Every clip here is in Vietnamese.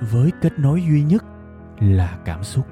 với kết nối duy nhất là cảm xúc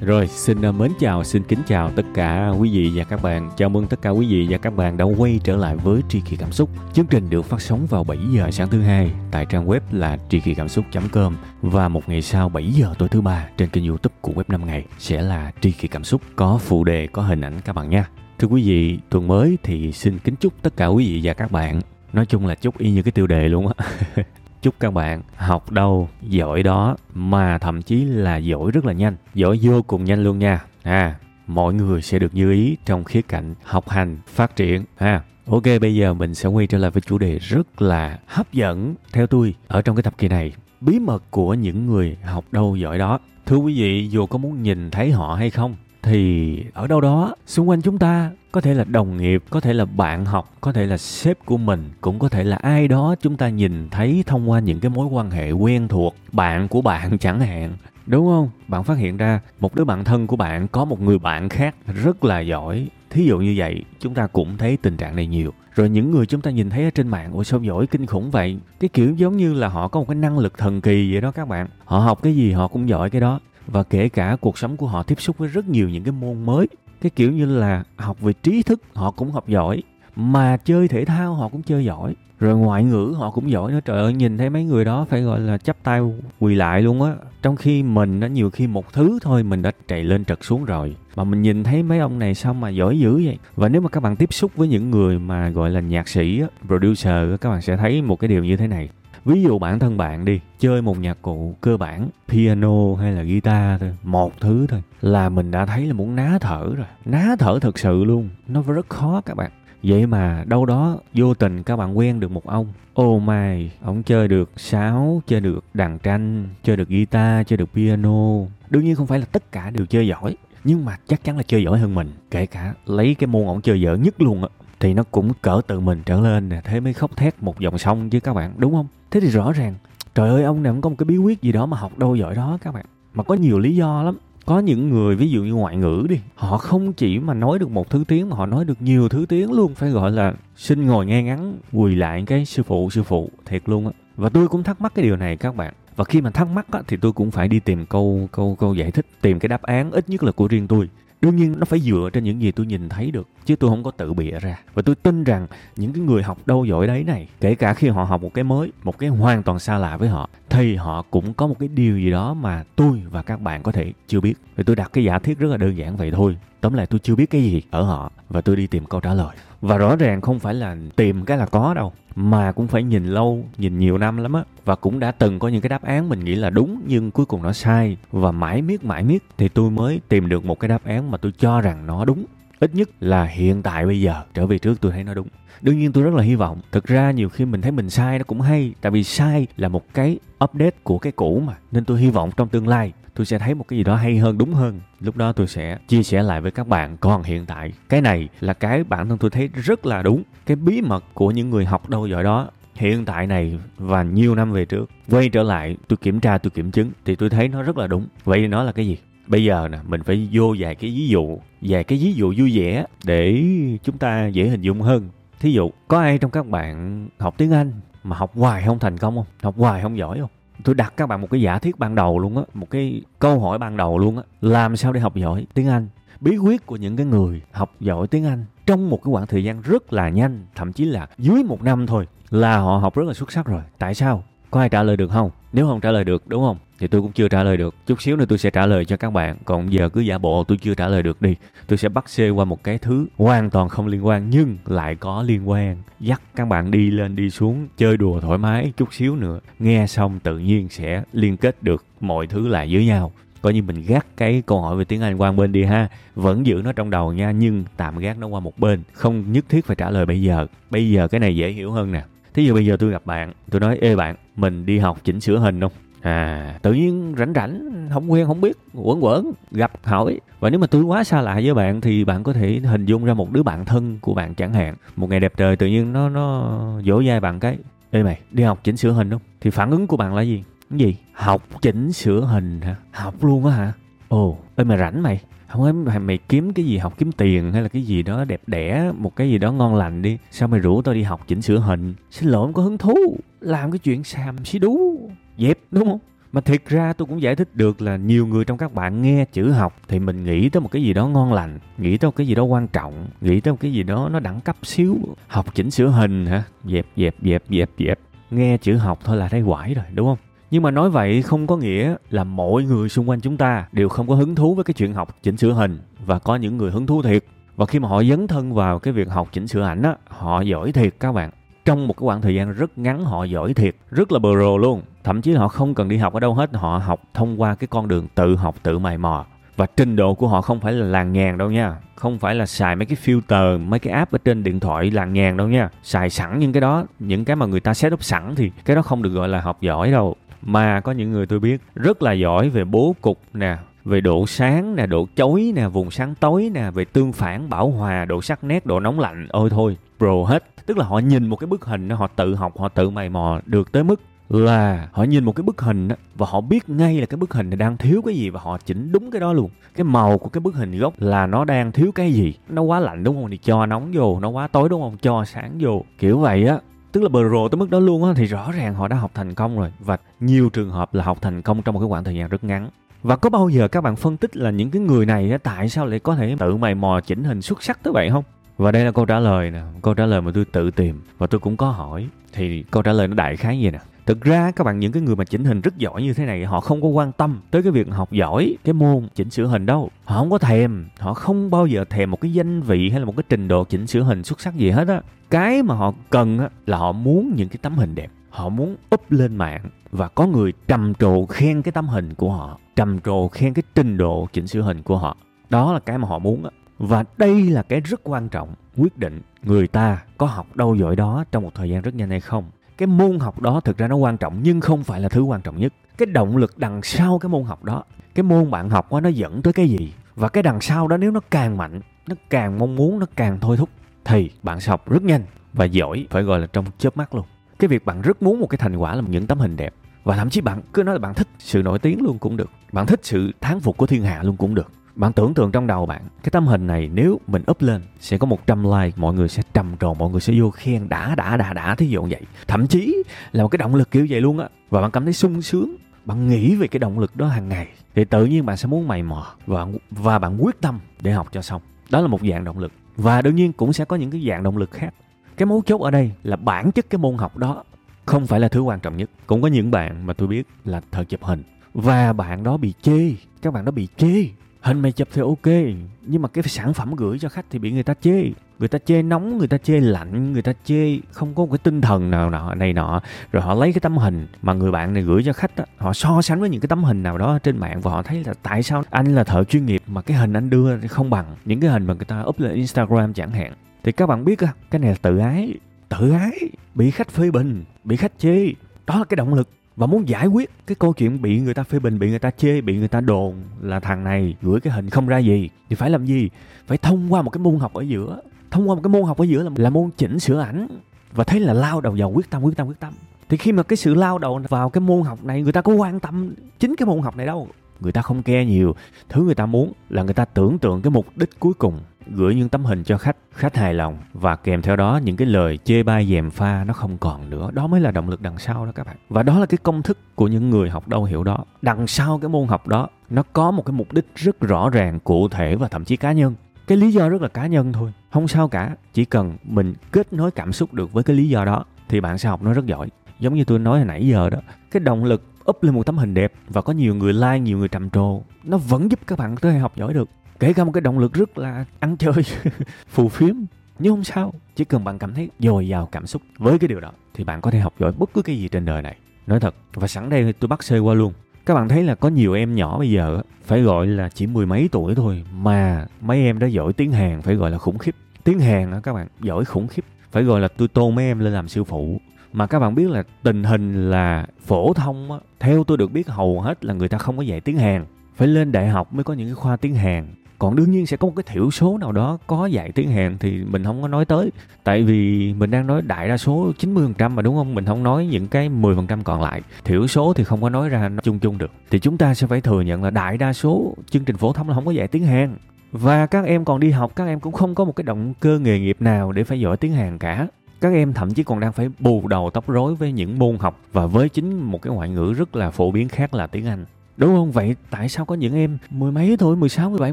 Rồi, xin à, mến chào, xin kính chào tất cả quý vị và các bạn. Chào mừng tất cả quý vị và các bạn đã quay trở lại với Tri Kỳ Cảm Xúc. Chương trình được phát sóng vào 7 giờ sáng thứ hai tại trang web là tri kỳ cảm xúc.com và một ngày sau 7 giờ tối thứ ba trên kênh YouTube của web 5 ngày sẽ là Tri Kỳ Cảm Xúc có phụ đề, có hình ảnh các bạn nha. Thưa quý vị, tuần mới thì xin kính chúc tất cả quý vị và các bạn nói chung là chúc y như cái tiêu đề luôn á. Chúc các bạn học đâu giỏi đó mà thậm chí là giỏi rất là nhanh. Giỏi vô cùng nhanh luôn nha. À mọi người sẽ được như ý trong khía cạnh học hành phát triển ha. Ok bây giờ mình sẽ quay trở lại với chủ đề rất là hấp dẫn theo tôi ở trong cái tập kỳ này bí mật của những người học đâu giỏi đó. Thưa quý vị dù có muốn nhìn thấy họ hay không thì ở đâu đó, xung quanh chúng ta, có thể là đồng nghiệp, có thể là bạn học, có thể là sếp của mình, cũng có thể là ai đó chúng ta nhìn thấy thông qua những cái mối quan hệ quen thuộc, bạn của bạn chẳng hạn. Đúng không? Bạn phát hiện ra một đứa bạn thân của bạn có một người bạn khác rất là giỏi. Thí dụ như vậy, chúng ta cũng thấy tình trạng này nhiều. Rồi những người chúng ta nhìn thấy ở trên mạng, ôi sao giỏi, kinh khủng vậy? Cái kiểu giống như là họ có một cái năng lực thần kỳ vậy đó các bạn. Họ học cái gì, họ cũng giỏi cái đó và kể cả cuộc sống của họ tiếp xúc với rất nhiều những cái môn mới cái kiểu như là học về trí thức họ cũng học giỏi. Mà chơi thể thao họ cũng chơi giỏi. Rồi ngoại ngữ họ cũng giỏi nữa. Trời ơi nhìn thấy mấy người đó phải gọi là chắp tay quỳ lại luôn á. Trong khi mình đã nhiều khi một thứ thôi mình đã chạy lên trật xuống rồi. Mà mình nhìn thấy mấy ông này sao mà giỏi dữ vậy? Và nếu mà các bạn tiếp xúc với những người mà gọi là nhạc sĩ á, producer các bạn sẽ thấy một cái điều như thế này ví dụ bản thân bạn đi, chơi một nhạc cụ cơ bản, piano hay là guitar thôi, một thứ thôi, là mình đã thấy là muốn ná thở rồi. Ná thở thực sự luôn, nó rất khó các bạn. Vậy mà đâu đó vô tình các bạn quen được một ông oh my, ông chơi được sáo, chơi được đàn tranh, chơi được guitar, chơi được piano. Đương nhiên không phải là tất cả đều chơi giỏi, nhưng mà chắc chắn là chơi giỏi hơn mình, kể cả lấy cái môn ổng chơi dở nhất luôn á thì nó cũng cỡ tự mình trở lên nè thế mới khóc thét một dòng sông chứ các bạn đúng không? Thế thì rõ ràng trời ơi ông này không có một cái bí quyết gì đó mà học đâu giỏi đó các bạn. Mà có nhiều lý do lắm. Có những người ví dụ như ngoại ngữ đi họ không chỉ mà nói được một thứ tiếng mà họ nói được nhiều thứ tiếng luôn phải gọi là xin ngồi nghe ngắn quỳ lại cái sư phụ sư phụ thiệt luôn á. Và tôi cũng thắc mắc cái điều này các bạn. Và khi mà thắc mắc á, thì tôi cũng phải đi tìm câu câu câu giải thích tìm cái đáp án ít nhất là của riêng tôi đương nhiên nó phải dựa trên những gì tôi nhìn thấy được, chứ tôi không có tự bịa ra. Và tôi tin rằng những cái người học đâu giỏi đấy này, kể cả khi họ học một cái mới, một cái hoàn toàn xa lạ với họ, thì họ cũng có một cái điều gì đó mà tôi và các bạn có thể chưa biết. Thì tôi đặt cái giả thiết rất là đơn giản vậy thôi. Tóm lại tôi chưa biết cái gì ở họ và tôi đi tìm câu trả lời và rõ ràng không phải là tìm cái là có đâu, mà cũng phải nhìn lâu, nhìn nhiều năm lắm á. Và cũng đã từng có những cái đáp án mình nghĩ là đúng, nhưng cuối cùng nó sai. Và mãi miết mãi miết thì tôi mới tìm được một cái đáp án mà tôi cho rằng nó đúng. Ít nhất là hiện tại bây giờ, trở về trước tôi thấy nó đúng. Đương nhiên tôi rất là hy vọng. Thực ra nhiều khi mình thấy mình sai nó cũng hay, tại vì sai là một cái update của cái cũ mà. Nên tôi hy vọng trong tương lai tôi sẽ thấy một cái gì đó hay hơn, đúng hơn. Lúc đó tôi sẽ chia sẻ lại với các bạn. Còn hiện tại, cái này là cái bản thân tôi thấy rất là đúng. Cái bí mật của những người học đâu giỏi đó. Hiện tại này và nhiều năm về trước, quay trở lại, tôi kiểm tra, tôi kiểm chứng thì tôi thấy nó rất là đúng. Vậy thì nó là cái gì? Bây giờ nè, mình phải vô vài cái ví dụ, vài cái ví dụ vui vẻ để chúng ta dễ hình dung hơn. Thí dụ, có ai trong các bạn học tiếng anh mà học hoài không thành công không? Học hoài không giỏi không? Tôi đặt các bạn một cái giả thiết ban đầu luôn á, một cái câu hỏi ban đầu luôn á, làm sao để học giỏi tiếng anh? Bí quyết của những cái người học giỏi tiếng anh trong một cái khoảng thời gian rất là nhanh, thậm chí là dưới một năm thôi, là họ học rất là xuất sắc rồi. Tại sao? Có ai trả lời được không? Nếu không trả lời được, đúng không? Thì tôi cũng chưa trả lời được. Chút xíu nữa tôi sẽ trả lời cho các bạn. Còn giờ cứ giả bộ, tôi chưa trả lời được đi. Tôi sẽ bắt xê qua một cái thứ hoàn toàn không liên quan nhưng lại có liên quan. Dắt các bạn đi lên đi xuống, chơi đùa thoải mái chút xíu nữa. Nghe xong tự nhiên sẽ liên kết được mọi thứ lại với nhau. Coi như mình gác cái câu hỏi về tiếng Anh qua bên đi ha. Vẫn giữ nó trong đầu nha, nhưng tạm gác nó qua một bên. Không nhất thiết phải trả lời bây giờ. Bây giờ cái này dễ hiểu hơn nè. Thí dụ bây giờ tôi gặp bạn, tôi nói, ê bạn, mình đi học chỉnh sửa hình không? À tự nhiên rảnh rảnh không quen không biết quẩn quẩn gặp hỏi. Và nếu mà tôi quá xa lạ với bạn thì bạn có thể hình dung ra một đứa bạn thân của bạn chẳng hạn. Một ngày đẹp trời tự nhiên nó nó dỗ dai bạn cái ê mày đi học chỉnh sửa hình không? Thì phản ứng của bạn là gì? Cái gì? Học chỉnh sửa hình hả? Học luôn á hả? Ồ ê mày rảnh mày? Không ấy mày kiếm cái gì học kiếm tiền hay là cái gì đó đẹp đẽ một cái gì đó ngon lành đi. Sao mày rủ tao đi học chỉnh sửa hình? Xin lỗi không có hứng thú. Làm cái chuyện xàm xí đú dẹp đúng không? Mà thiệt ra tôi cũng giải thích được là nhiều người trong các bạn nghe chữ học thì mình nghĩ tới một cái gì đó ngon lành, nghĩ tới một cái gì đó quan trọng, nghĩ tới một cái gì đó nó đẳng cấp xíu. Học chỉnh sửa hình hả? Dẹp dẹp dẹp dẹp dẹp. Nghe chữ học thôi là thấy quải rồi, đúng không? Nhưng mà nói vậy không có nghĩa là mọi người xung quanh chúng ta đều không có hứng thú với cái chuyện học chỉnh sửa hình và có những người hứng thú thiệt. Và khi mà họ dấn thân vào cái việc học chỉnh sửa ảnh á, họ giỏi thiệt các bạn trong một cái khoảng thời gian rất ngắn, họ giỏi thiệt, rất là pro luôn. Thậm chí họ không cần đi học ở đâu hết, họ học thông qua cái con đường tự học, tự mày mò. Và trình độ của họ không phải là làng nhàn đâu nha. Không phải là xài mấy cái filter, mấy cái app ở trên điện thoại làng nhàn đâu nha. Xài sẵn những cái đó, những cái mà người ta set up sẵn thì cái đó không được gọi là học giỏi đâu. Mà có những người tôi biết, rất là giỏi về bố cục nè về độ sáng nè độ chói nè vùng sáng tối nè về tương phản bảo hòa độ sắc nét độ nóng lạnh ôi thôi pro hết. Tức là họ nhìn một cái bức hình họ tự học họ tự mày mò được tới mức là họ nhìn một cái bức hình đó, và họ biết ngay là cái bức hình này đang thiếu cái gì và họ chỉnh đúng cái đó luôn. Cái màu của cái bức hình gốc là nó đang thiếu cái gì? Nó quá lạnh đúng không? Thì cho nóng vô nó quá tối đúng không? Cho sáng vô. Kiểu vậy á. Tức là pro tới mức đó luôn á thì rõ ràng họ đã học thành công rồi và nhiều trường hợp là học thành công trong một cái khoảng thời gian rất ngắn và có bao giờ các bạn phân tích là những cái người này tại sao lại có thể tự mày mò chỉnh hình xuất sắc tới vậy không? Và đây là câu trả lời nè, câu trả lời mà tôi tự tìm và tôi cũng có hỏi. Thì câu trả lời nó đại khái như vậy nè. Thực ra các bạn, những cái người mà chỉnh hình rất giỏi như thế này, họ không có quan tâm tới cái việc học giỏi, cái môn chỉnh sửa hình đâu. Họ không có thèm, họ không bao giờ thèm một cái danh vị hay là một cái trình độ chỉnh sửa hình xuất sắc gì hết á. Cái mà họ cần á, là họ muốn những cái tấm hình đẹp. Họ muốn up lên mạng và có người trầm trồ khen cái tấm hình của họ trầm trồ khen cái trình độ chỉnh sửa hình của họ. Đó là cái mà họ muốn á. Và đây là cái rất quan trọng quyết định người ta có học đâu giỏi đó trong một thời gian rất nhanh hay không. Cái môn học đó thực ra nó quan trọng nhưng không phải là thứ quan trọng nhất. Cái động lực đằng sau cái môn học đó cái môn bạn học đó, nó dẫn tới cái gì? Và cái đằng sau đó nếu nó càng mạnh nó càng mong muốn nó càng thôi thúc thì bạn sẽ học rất nhanh và giỏi phải gọi là trong chớp mắt luôn. Cái việc bạn rất muốn một cái thành quả là những tấm hình đẹp và thậm chí bạn cứ nói là bạn thích sự nổi tiếng luôn cũng được. Bạn thích sự thán phục của thiên hạ luôn cũng được. Bạn tưởng tượng trong đầu bạn, cái tấm hình này nếu mình up lên, sẽ có 100 like, mọi người sẽ trầm trồ, mọi người sẽ vô khen, đã đã đã đã, thí dụ vậy. Thậm chí là một cái động lực kiểu vậy luôn á. Và bạn cảm thấy sung sướng. Bạn nghĩ về cái động lực đó hàng ngày. Thì tự nhiên bạn sẽ muốn mày mò và và bạn quyết tâm để học cho xong. Đó là một dạng động lực. Và đương nhiên cũng sẽ có những cái dạng động lực khác. Cái mấu chốt ở đây là bản chất cái môn học đó không phải là thứ quan trọng nhất. Cũng có những bạn mà tôi biết là thợ chụp hình. Và bạn đó bị chê. Các bạn đó bị chê. Hình mày chụp thì ok nhưng mà cái sản phẩm gửi cho khách thì bị người ta chê. Người ta chê nóng người ta chê lạnh người ta chê không có một cái tinh thần nào nọ này nọ. Rồi họ lấy cái tấm hình mà người bạn này gửi cho khách đó, họ so sánh với những cái tấm hình nào đó trên mạng và họ thấy là tại sao anh là thợ chuyên nghiệp mà cái hình anh đưa không bằng những cái hình mà người ta up lên instagram chẳng hạn. Thì các bạn biết á cái này là tự ái tự ái bị khách phê bình bị khách chê. Đó là cái động lực. Và muốn giải quyết cái câu chuyện bị người ta phê bình bị người ta chê bị người ta đồn là thằng này gửi cái hình không ra gì thì phải làm gì? Phải thông qua một cái môn học ở giữa. Thông qua một cái môn học ở giữa là, là môn chỉnh sửa ảnh. Và thấy là lao đầu vào quyết tâm quyết tâm quyết tâm. Thì khi mà cái sự lao đầu vào cái môn học này người ta có quan tâm chính cái môn học này đâu. Người ta không ke nhiều. Thứ người ta muốn là người ta tưởng tượng cái mục đích cuối cùng gửi những tấm hình cho khách. Khách hài lòng và kèm theo đó những cái lời chê bai dèm pha nó không còn nữa. Đó mới là động lực đằng sau đó các bạn. Và đó là cái công thức của những người học đâu hiểu đó. Đằng sau cái môn học đó, nó có một cái mục đích rất rõ ràng, cụ thể và thậm chí cá nhân. Cái lý do rất là cá nhân thôi. Không sao cả, chỉ cần mình kết nối cảm xúc được với cái lý do đó thì bạn sẽ học nó rất giỏi. Giống như tôi nói hồi nãy giờ đó, cái động lực up lên một tấm hình đẹp và có nhiều người like, nhiều người trầm trồ, nó vẫn giúp các bạn tới học giỏi được kể cả một cái động lực rất là ăn chơi, phù phiếm, nhưng không sao. Chỉ cần bạn cảm thấy dồi dào cảm xúc với cái điều đó, thì bạn có thể học giỏi bất cứ cái gì trên đời này. Nói thật, và sẵn đây tôi bắt xê qua luôn. Các bạn thấy là có nhiều em nhỏ bây giờ phải gọi là chỉ mười mấy tuổi thôi, mà mấy em đã giỏi tiếng Hàn, phải gọi là khủng khiếp. Tiếng Hàn á, các bạn, giỏi khủng khiếp. Phải gọi là tôi tôn mấy em lên làm siêu phụ. Mà các bạn biết là tình hình là phổ thông á, theo tôi được biết, hầu hết là người ta không có dạy tiếng Hàn. Phải lên đại học mới có những cái khoa tiếng Hàn còn đương nhiên sẽ có một cái thiểu số nào đó có dạy tiếng Hàn thì mình không có nói tới. Tại vì mình đang nói đại đa số 90% mà, đúng không? Mình không nói những cái 10% còn lại. Thiểu số thì không có nói ra nó chung chung được. Thì chúng ta sẽ phải thừa nhận là đại đa số chương trình phổ thông là không có dạy tiếng Hàn. Và các em còn đi học, các em cũng không có một cái động cơ nghề nghiệp nào để phải giỏi tiếng Hàn cả. Các em thậm chí còn đang phải bù đầu tóc rối với những môn học và với chính một cái ngoại ngữ rất là phổ biến khác là tiếng Anh. Đúng không? Vậy tại sao có những em mười mấy tuổi, 16, 17,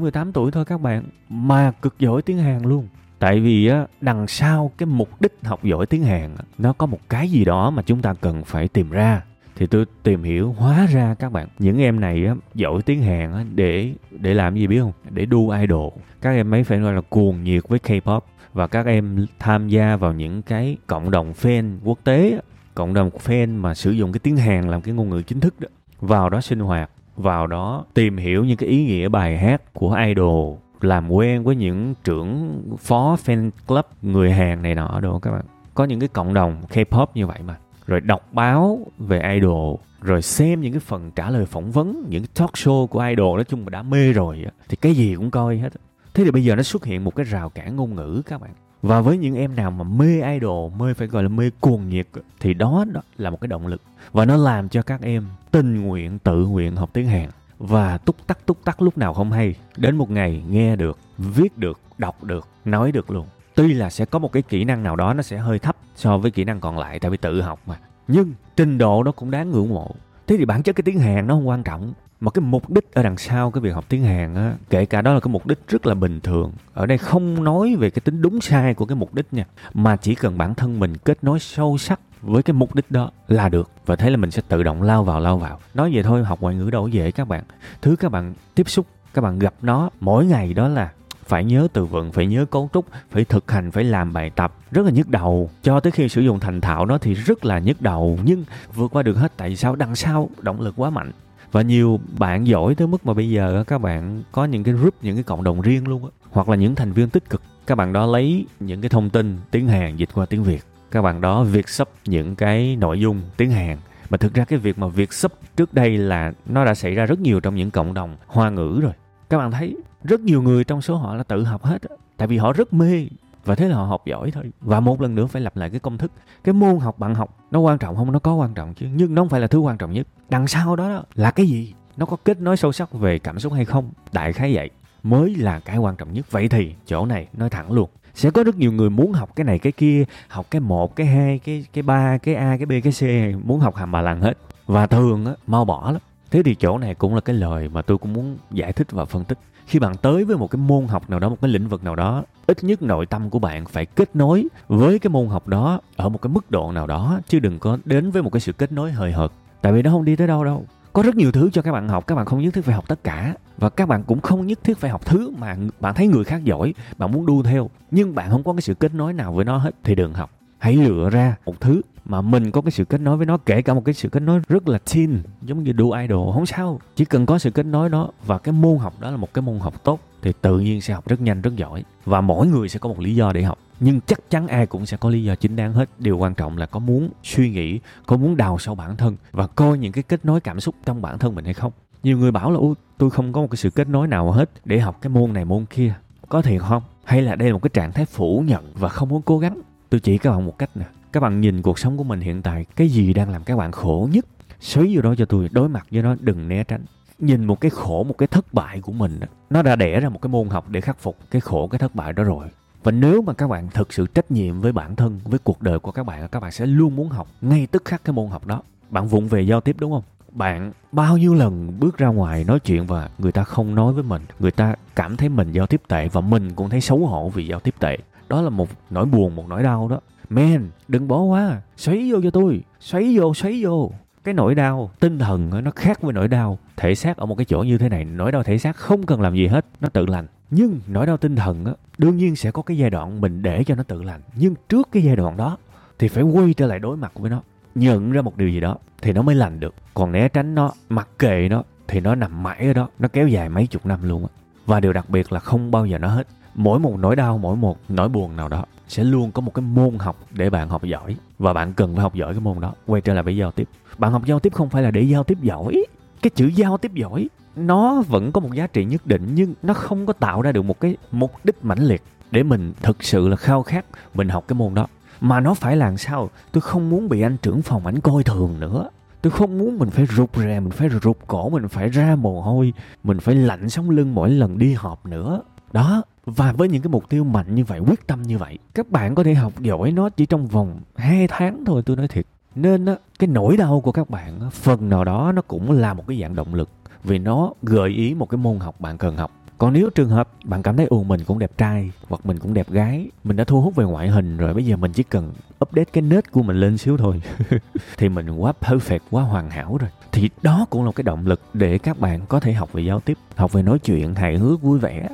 18 tuổi thôi các bạn mà cực giỏi tiếng Hàn luôn? Tại vì á, đằng sau cái mục đích học giỏi tiếng Hàn nó có một cái gì đó mà chúng ta cần phải tìm ra. Thì tôi tìm hiểu hóa ra các bạn những em này á, giỏi tiếng Hàn á, để để làm gì biết không? Để đu idol. Các em ấy phải gọi là cuồng nhiệt với K-pop và các em tham gia vào những cái cộng đồng fan quốc tế, cộng đồng fan mà sử dụng cái tiếng Hàn làm cái ngôn ngữ chính thức đó vào đó sinh hoạt vào đó tìm hiểu những cái ý nghĩa bài hát của idol, làm quen với những trưởng phó fan club, người Hàn này nọ đồ các bạn. Có những cái cộng đồng K-pop như vậy mà. Rồi đọc báo về idol, rồi xem những cái phần trả lời phỏng vấn, những cái talk show của idol, nói chung mà đã mê rồi thì cái gì cũng coi hết thế thì bây giờ nó xuất hiện một cái rào cản ngôn ngữ các bạn và với những em nào mà mê idol mê phải gọi là mê cuồng nhiệt thì đó, đó là một cái động lực. Và nó làm cho các em tình nguyện tự nguyện học tiếng hàn. Và túc tắc túc tắc lúc nào không hay đến một ngày nghe được viết được đọc được nói được luôn. Tuy là sẽ có một cái kỹ năng nào đó nó sẽ hơi thấp so với kỹ năng còn lại tại vì tự học mà. Nhưng trình độ nó cũng đáng ngưỡng mộ thế thì bản chất cái tiếng hàn nó không quan trọng mà cái mục đích ở đằng sau cái việc học tiếng Hàn á, kể cả đó là cái mục đích rất là bình thường. Ở đây không nói về cái tính đúng sai của cái mục đích nha, mà chỉ cần bản thân mình kết nối sâu sắc với cái mục đích đó là được. Và thế là mình sẽ tự động lao vào lao vào. Nói về thôi học ngoại ngữ đâu dễ các bạn. Thứ các bạn tiếp xúc các bạn gặp nó mỗi ngày đó là phải nhớ từ vựng, phải nhớ cấu trúc, phải thực hành, phải làm bài tập. Rất là nhức đầu. Cho tới khi sử dụng thành thạo nó thì rất là nhức đầu. Nhưng vượt qua được hết, tại sao? Đằng sau, động lực quá mạnh. Và nhiều bạn giỏi tới mức mà bây giờ các bạn có những cái group, những cái cộng đồng riêng luôn á. Hoặc là những thành viên tích cực. Các bạn đó lấy những cái thông tin tiếng Hàn dịch qua tiếng Việt. Các bạn đó việc sắp những cái nội dung tiếng Hàn. Mà thực ra cái việc mà việc sub trước đây là nó đã xảy ra rất nhiều trong những cộng đồng hoa ngữ rồi. Các bạn thấy rất nhiều người trong số họ là tự học hết tại vì họ rất mê và thế là họ học giỏi thôi. Và một lần nữa phải lặp lại cái công thức. Cái môn học bạn học nó quan trọng không? Nó có quan trọng chứ? Nhưng nó không phải là thứ quan trọng nhất. Đằng sau đó, là cái gì? Nó có kết nối sâu sắc về cảm xúc hay không? Đại khái vậy. Mới là cái quan trọng nhất. Vậy thì chỗ này nói thẳng luôn. Sẽ có rất nhiều người muốn học cái này cái kia học cái một cái hai cái cái ba cái a cái b cái c muốn học hàm bà lằng hết. Và thường á mau bỏ lắm. Thế thì chỗ này cũng là cái lời mà tôi cũng muốn giải thích và phân tích khi bạn tới với một cái môn học nào đó, một cái lĩnh vực nào đó, ít nhất nội tâm của bạn phải kết nối với cái môn học đó ở một cái mức độ nào đó, chứ đừng có đến với một cái sự kết nối hời hợt. Tại vì nó không đi tới đâu đâu. Có rất nhiều thứ cho các bạn học, các bạn không nhất thiết phải học tất cả. Và các bạn cũng không nhất thiết phải học thứ mà bạn thấy người khác giỏi, bạn muốn đu theo. Nhưng bạn không có cái sự kết nối nào với nó hết, thì đừng học hãy lựa ra một thứ mà mình có cái sự kết nối với nó, kể cả một cái sự kết nối rất là teen, giống như đu idol, không sao. Chỉ cần có sự kết nối đó và cái môn học đó là một cái môn học tốt, thì tự nhiên sẽ học rất nhanh, rất giỏi. Và mỗi người sẽ có một lý do để học, nhưng chắc chắn ai cũng sẽ có lý do chính đáng hết. Điều quan trọng là có muốn suy nghĩ, có muốn đào sâu bản thân và coi những cái kết nối cảm xúc trong bản thân mình hay không. Nhiều người bảo là, ôi, tôi không có một cái sự kết nối nào hết để học cái môn này, môn kia. Có thiệt không? Hay là đây là một cái trạng thái phủ nhận và không muốn cố gắng? Tôi chỉ các bạn một cách nè. Các bạn nhìn cuộc sống của mình hiện tại, cái gì đang làm các bạn khổ nhất? Xoáy vô đó cho tôi, đối mặt với nó, đừng né tránh. Nhìn một cái khổ, một cái thất bại của mình nó đã đẻ ra một cái môn học để khắc phục cái khổ, cái thất bại đó rồi. Và nếu mà các bạn thực sự trách nhiệm với bản thân, với cuộc đời của các bạn các bạn sẽ luôn muốn học ngay tức khắc cái môn học đó. Bạn vụng về giao tiếp, đúng không? Bạn bao nhiêu lần bước ra ngoài nói chuyện và người ta không nói với mình, người ta cảm thấy mình giao tiếp tệ và mình cũng thấy xấu hổ vì giao tiếp tệ đó là một nỗi buồn, một nỗi đau đó. Men đừng bỏ qua. Xoáy vô cho tôi. Xoáy vô xoáy vô. Cái nỗi đau, tinh thần nó khác với nỗi đau. Thể xác ở một cái chỗ như thế này, nỗi đau thể xác không cần làm gì hết, nó tự lành. Nhưng nỗi đau tinh thần á, đương nhiên sẽ có cái giai đoạn mình để cho nó tự lành. Nhưng trước cái giai đoạn đó thì phải quay trở lại đối mặt với nó, nhận ra một điều gì đó thì nó mới lành được. Còn né tránh nó, mặc kệ nó, thì nó nằm mãi ở đó, nó kéo dài mấy chục năm luôn á. Và điều đặc biệt là không bao giờ nó hết mỗi một nỗi đau, mỗi một nỗi buồn nào đó sẽ luôn có một cái môn học để bạn học giỏi. Và bạn cần phải học giỏi cái môn đó. Quay trở lại với giao tiếp. Bạn học giao tiếp không phải là để giao tiếp giỏi. Cái chữ giao tiếp giỏi, nó vẫn có một giá trị nhất định, nhưng nó không có tạo ra được một cái mục đích mãnh liệt để mình thực sự là khao khát mình học cái môn đó. Mà nó phải làm sao? Tôi không muốn bị anh trưởng phòng ảnh coi thường nữa. Tôi không muốn mình phải rụt rè, mình phải rụt cổ, mình phải ra mồ hôi, mình phải lạnh sống lưng mỗi lần đi họp nữa đó và với những cái mục tiêu mạnh như vậy quyết tâm như vậy các bạn có thể học giỏi nó chỉ trong vòng 2 tháng thôi tôi nói thiệt. Nên á cái nỗi đau của các bạn á, phần nào đó nó cũng là một cái dạng động lực vì nó gợi ý một cái môn học bạn cần học. Còn nếu trường hợp bạn cảm thấy ồ mình cũng đẹp trai hoặc mình cũng đẹp gái mình đã thu hút về ngoại hình rồi bây giờ mình chỉ cần update cái nết của mình lên xíu thôi thì mình quá perfect quá hoàn hảo rồi. Thì đó cũng là cái động lực để các bạn có thể học về giao tiếp học về nói chuyện hài hước vui vẻ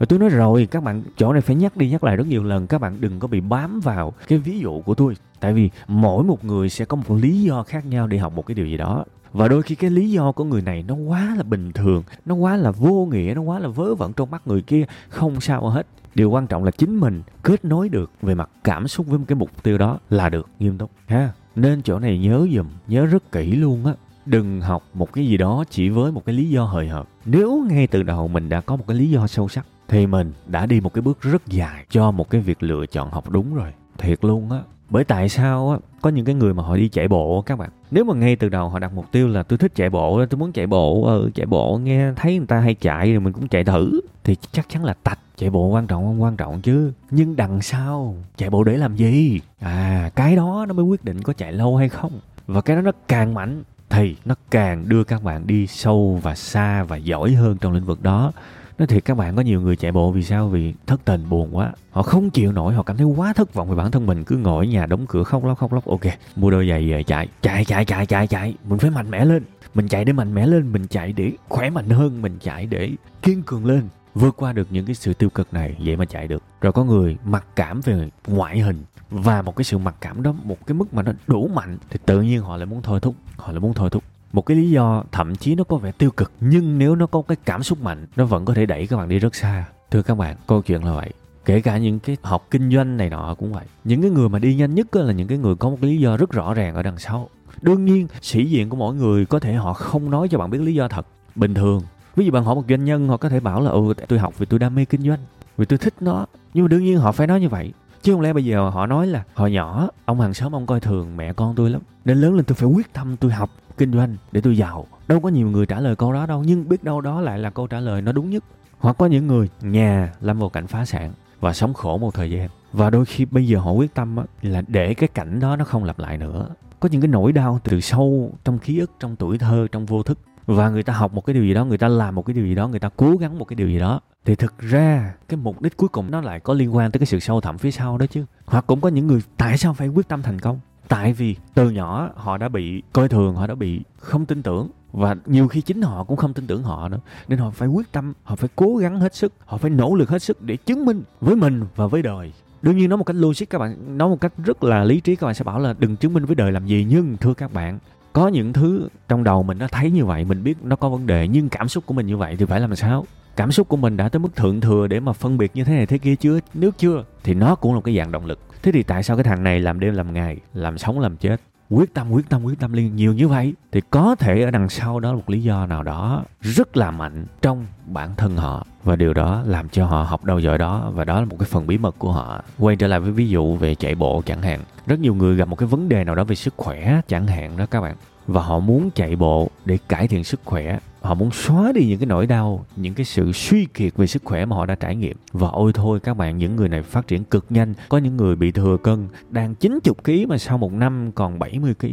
và tôi nói rồi, các bạn, chỗ này phải nhắc đi nhắc lại rất nhiều lần, các bạn đừng có bị bám vào cái ví dụ của tôi. Tại vì mỗi một người sẽ có một lý do khác nhau để học một cái điều gì đó. Và đôi khi cái lý do của người này nó quá là bình thường, nó quá là vô nghĩa, nó quá là vớ vẩn trong mắt người kia, không sao hết. Điều quan trọng là chính mình kết nối được về mặt cảm xúc với một cái mục tiêu đó là được, nghiêm túc, ha. Nên chỗ này nhớ dùm, nhớ rất kỹ luôn á. Đừng học một cái gì đó chỉ với một cái lý do hời hợt. Nếu ngay từ đầu mình đã có một cái lý do sâu sắc thì mình đã đi một cái bước rất dài cho một cái việc lựa chọn học đúng rồi. Thiệt luôn á. Bởi tại sao á? Có những cái người mà họ đi chạy bộ các bạn. Nếu mà ngay từ đầu họ đặt mục tiêu là tôi thích chạy bộ tôi muốn chạy bộ ừ, chạy bộ nghe thấy người ta hay chạy rồi mình cũng chạy thử. Thì chắc chắn là tạch chạy bộ quan trọng không quan trọng chứ. Nhưng đằng sau chạy bộ để làm gì? À cái đó nó mới quyết định có chạy lâu hay không. Và cái đó nó càng mạnh thì nó càng đưa các bạn đi sâu và xa và giỏi hơn trong lĩnh vực đó nói thiệt các bạn, có nhiều người chạy bộ vì sao? Vì thất tình, buồn quá. Họ không chịu nổi, họ cảm thấy quá thất vọng về bản thân mình. Cứ ngồi ở nhà đóng cửa khóc lóc khóc lóc. Ok, mua đôi giày về chạy. Chạy chạy chạy chạy chạy. Mình phải mạnh mẽ lên. Mình chạy để mạnh mẽ lên, mình chạy để khỏe mạnh hơn, mình chạy để kiên cường lên. Vượt qua được những cái sự tiêu cực này, vậy mà chạy được. Rồi có người mặc cảm về ngoại hình và một cái sự mặc cảm đó, một cái mức mà nó đủ mạnh, thì tự nhiên họ lại muốn thôi thúc, họ lại muốn thôi thúc một cái lý do thậm chí nó có vẻ tiêu cực, nhưng nếu nó có cái cảm xúc mạnh, nó vẫn có thể đẩy các bạn đi rất xa. Thưa các bạn, câu chuyện là vậy. Kể cả những cái học kinh doanh này nọ cũng vậy. Những cái người mà đi nhanh nhất là những cái người có một cái lý do rất rõ ràng ở đằng sau. Đương nhiên, sĩ diện của mỗi người có thể họ không nói cho bạn biết lý do thật. Bình thường, ví dụ bạn hỏi một doanh nhân, họ có thể bảo là ừ tôi học vì tôi đam mê kinh doanh, vì tôi thích nó. Nhưng mà đương nhiên họ phải nói như vậy. Chứ không lẽ bây giờ họ nói là, hồi nhỏ, ông hàng xóm ông coi thường mẹ con tôi lắm, nên lớn lên tôi phải quyết tâm tôi học kinh doanh để tôi giàu. Đâu có nhiều người trả lời câu đó đâu, nhưng biết đâu đó lại là câu trả lời nó đúng nhất. Hoặc có những người, nhà lâm vào cảnh phá sản và sống khổ một thời gian. Và đôi khi bây giờ họ quyết tâm là để cái cảnh đó nó không lặp lại nữa. Có những cái nỗi đau từ sâu trong ký ức, trong tuổi thơ, trong vô thức. Và người ta học một cái điều gì đó, người ta làm một cái điều gì đó, người ta cố gắng một cái điều gì đó. Thì thực ra, cái mục đích cuối cùng nó lại có liên quan tới cái sự sâu thẳm phía sau đó chứ. Hoặc cũng có những người, tại sao phải quyết tâm thành công? Tại vì từ nhỏ họ đã bị coi thường, họ đã bị không tin tưởng và nhiều khi chính họ cũng không tin tưởng họ nữa. Nên họ phải quyết tâm, họ phải cố gắng hết sức, họ phải nỗ lực hết sức để chứng minh với mình và với đời. Đương nhiên nói một cách logic các bạn, nói một cách rất là lý trí các bạn sẽ bảo là đừng chứng minh với đời làm gì. Nhưng thưa các bạn, có những thứ trong đầu mình nó thấy như vậy, mình biết nó có vấn đề, nhưng cảm xúc của mình như vậy thì phải làm sao? Cảm xúc của mình đã tới mức thượng thừa để mà phân biệt như thế này thế kia chưa nếu chưa, thì nó cũng là một cái dạng động lực. Thế thì tại sao cái thằng này làm đêm làm ngày, làm sống làm chết? Quyết tâm quyết tâm quyết tâm liên nhiều như vậy thì có thể ở đằng sau đó một lý do nào đó rất là mạnh trong bản thân họ. Và điều đó làm cho họ học đâu giỏi đó và đó là một cái phần bí mật của họ. Quay trở lại với ví dụ về chạy bộ chẳng hạn. Rất nhiều người gặp một cái vấn đề nào đó về sức khỏe chẳng hạn đó các bạn. Và họ muốn chạy bộ để cải thiện sức khỏe họ muốn xóa đi những cái nỗi đau, những cái sự suy kiệt về sức khỏe mà họ đã trải nghiệm. Và ôi thôi, các bạn, những người này phát triển cực nhanh. Có những người bị thừa cân, đang 90 kg mà sau một năm còn 70 kg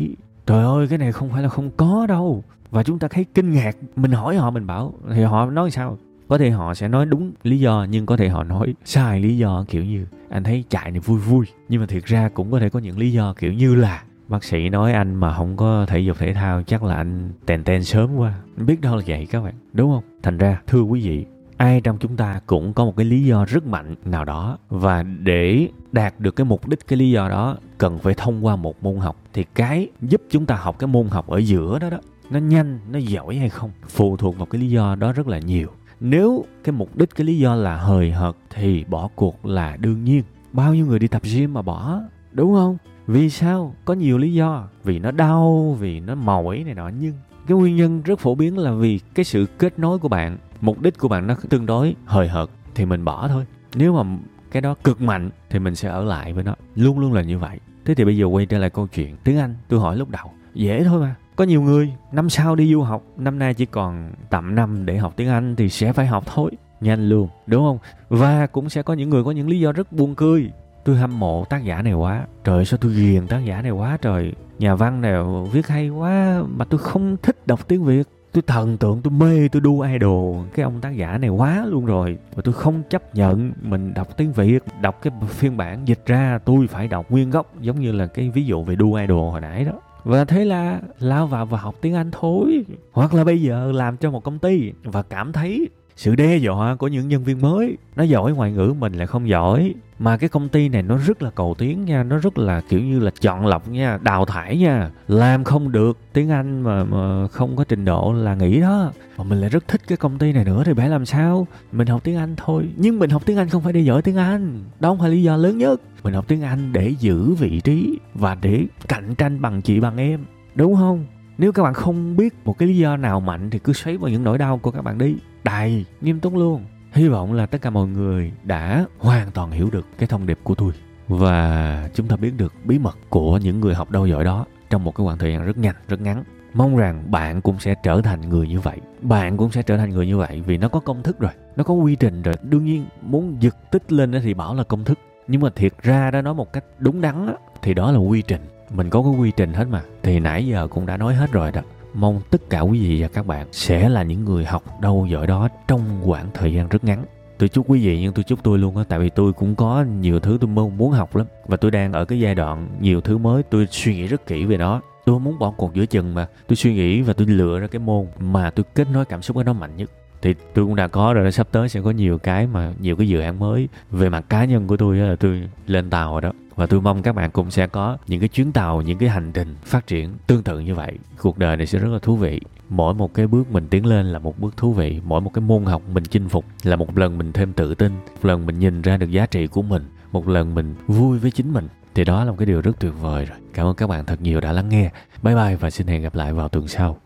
trời ơi, cái này không phải là không có đâu. Và chúng ta thấy kinh ngạc. Mình hỏi họ, mình bảo, thì họ nói sao? Có thể họ sẽ nói đúng lý do, nhưng có thể họ nói sai lý do, kiểu như, anh thấy chạy này vui vui. Nhưng mà thiệt ra cũng có thể có những lý do kiểu như là bác sĩ nói anh mà không có thể dục thể thao, chắc là anh tèn tèn sớm quá. Biết đâu là vậy các bạn, đúng không? Thành ra, thưa quý vị, ai trong chúng ta cũng có một cái lý do rất mạnh nào đó. Và để đạt được cái mục đích, cái lý do đó, cần phải thông qua một môn học. Thì cái giúp chúng ta học cái môn học ở giữa đó đó, nó nhanh, nó giỏi hay không, phụ thuộc vào cái lý do đó rất là nhiều. Nếu cái mục đích, cái lý do là hời hợt, thì bỏ cuộc là đương nhiên. Bao nhiêu người đi tập gym mà bỏ, đúng không? Vì sao? Có nhiều lý do. Vì nó đau, vì nó mỏi này nọ. Nhưng cái nguyên nhân rất phổ biến là vì cái sự kết nối của bạn, mục đích của bạn nó tương đối hời hợt, thì mình bỏ thôi. Nếu mà cái đó cực mạnh, thì mình sẽ ở lại với nó. Luôn luôn là như vậy. Thế thì bây giờ quay trở lại câu chuyện tiếng anh. Tôi hỏi lúc đầu, dễ thôi mà. Có nhiều người, năm sau đi du học, năm nay chỉ còn tầm năm để học tiếng anh thì sẽ phải học thôi. Nhanh luôn, đúng không? Và cũng sẽ có những người có những lý do rất buồn cười tôi hâm mộ tác giả này quá. Trời, sao tôi ghiền tác giả này quá trời. Nhà văn này viết hay quá mà tôi không thích đọc tiếng việt. Tôi thần tượng, tôi mê, tôi đu idol. Cái ông tác giả này quá luôn rồi. Và tôi không chấp nhận mình đọc tiếng việt. Đọc cái phiên bản dịch ra, tôi phải đọc nguyên gốc, giống như là cái ví dụ về đu idol hồi nãy đó. Và thế là lao vào và học tiếng anh thôi. Hoặc là bây giờ làm cho một công ty và cảm thấy sự đe dọa của những nhân viên mới, nó giỏi ngoại ngữ mình lại không giỏi. Mà cái công ty này nó rất là cầu tiến nha, nó rất là, kiểu như là, chọn lọc nha, đào thải nha. Làm không được, tiếng anh mà mà không có trình độ là nghỉ đó. Mà mình lại rất thích cái công ty này nữa thì phải làm sao? Mình học tiếng anh thôi. Nhưng mình học tiếng anh không phải để giỏi tiếng anh. Đó không phải lý do lớn nhất. Mình học tiếng anh để giữ vị trí và để cạnh tranh bằng chị bằng em. Đúng không? Nếu các bạn không biết một cái lý do nào mạnh thì cứ xoáy vào những nỗi đau của các bạn đi đầy, nghiêm túc luôn. Hy vọng là tất cả mọi người đã hoàn toàn hiểu được cái thông điệp của tôi và chúng ta biết được bí mật của những người học đâu giỏi đó trong một cái khoảng thời gian rất nhanh, rất ngắn. Mong rằng bạn cũng sẽ trở thành người như vậy. Bạn cũng sẽ trở thành người như vậy vì nó có công thức rồi, nó có quy trình rồi. Đương nhiên, muốn giật tích lên thì bảo là công thức. Nhưng mà thiệt ra đó, nói một cách đúng đắn thì đó là quy trình. Mình có cái quy trình hết mà. Thì nãy giờ cũng đã nói hết rồi đó mong tất cả quý vị và các bạn sẽ là những người học đâu giỏi đó trong khoảng thời gian rất ngắn. Tôi chúc quý vị nhưng tôi chúc tôi luôn á, tại vì tôi cũng có nhiều thứ tôi mong muốn học lắm. Và tôi đang ở cái giai đoạn nhiều thứ mới, tôi suy nghĩ rất kỹ về nó. Tôi muốn bỏ cuộc giữa chừng mà. Tôi suy nghĩ và tôi lựa ra cái môn mà tôi kết nối cảm xúc với nó mạnh nhất thì tôi cũng đã có rồi sắp tới sẽ có nhiều cái mà, nhiều cái dự án mới về mặt cá nhân của tôi là tôi lên tàu rồi đó. Và tôi mong các bạn cũng sẽ có những cái chuyến tàu, những cái hành trình phát triển tương tự như vậy. Cuộc đời này sẽ rất là thú vị. Mỗi một cái bước mình tiến lên là một bước thú vị. Mỗi một cái môn học mình chinh phục là một lần mình thêm tự tin. Một lần mình nhìn ra được giá trị của mình. Một lần mình vui với chính mình. Thì đó là một cái điều rất tuyệt vời rồi. Cảm ơn các bạn thật nhiều đã lắng nghe. Bye bye và xin hẹn gặp lại vào tuần sau.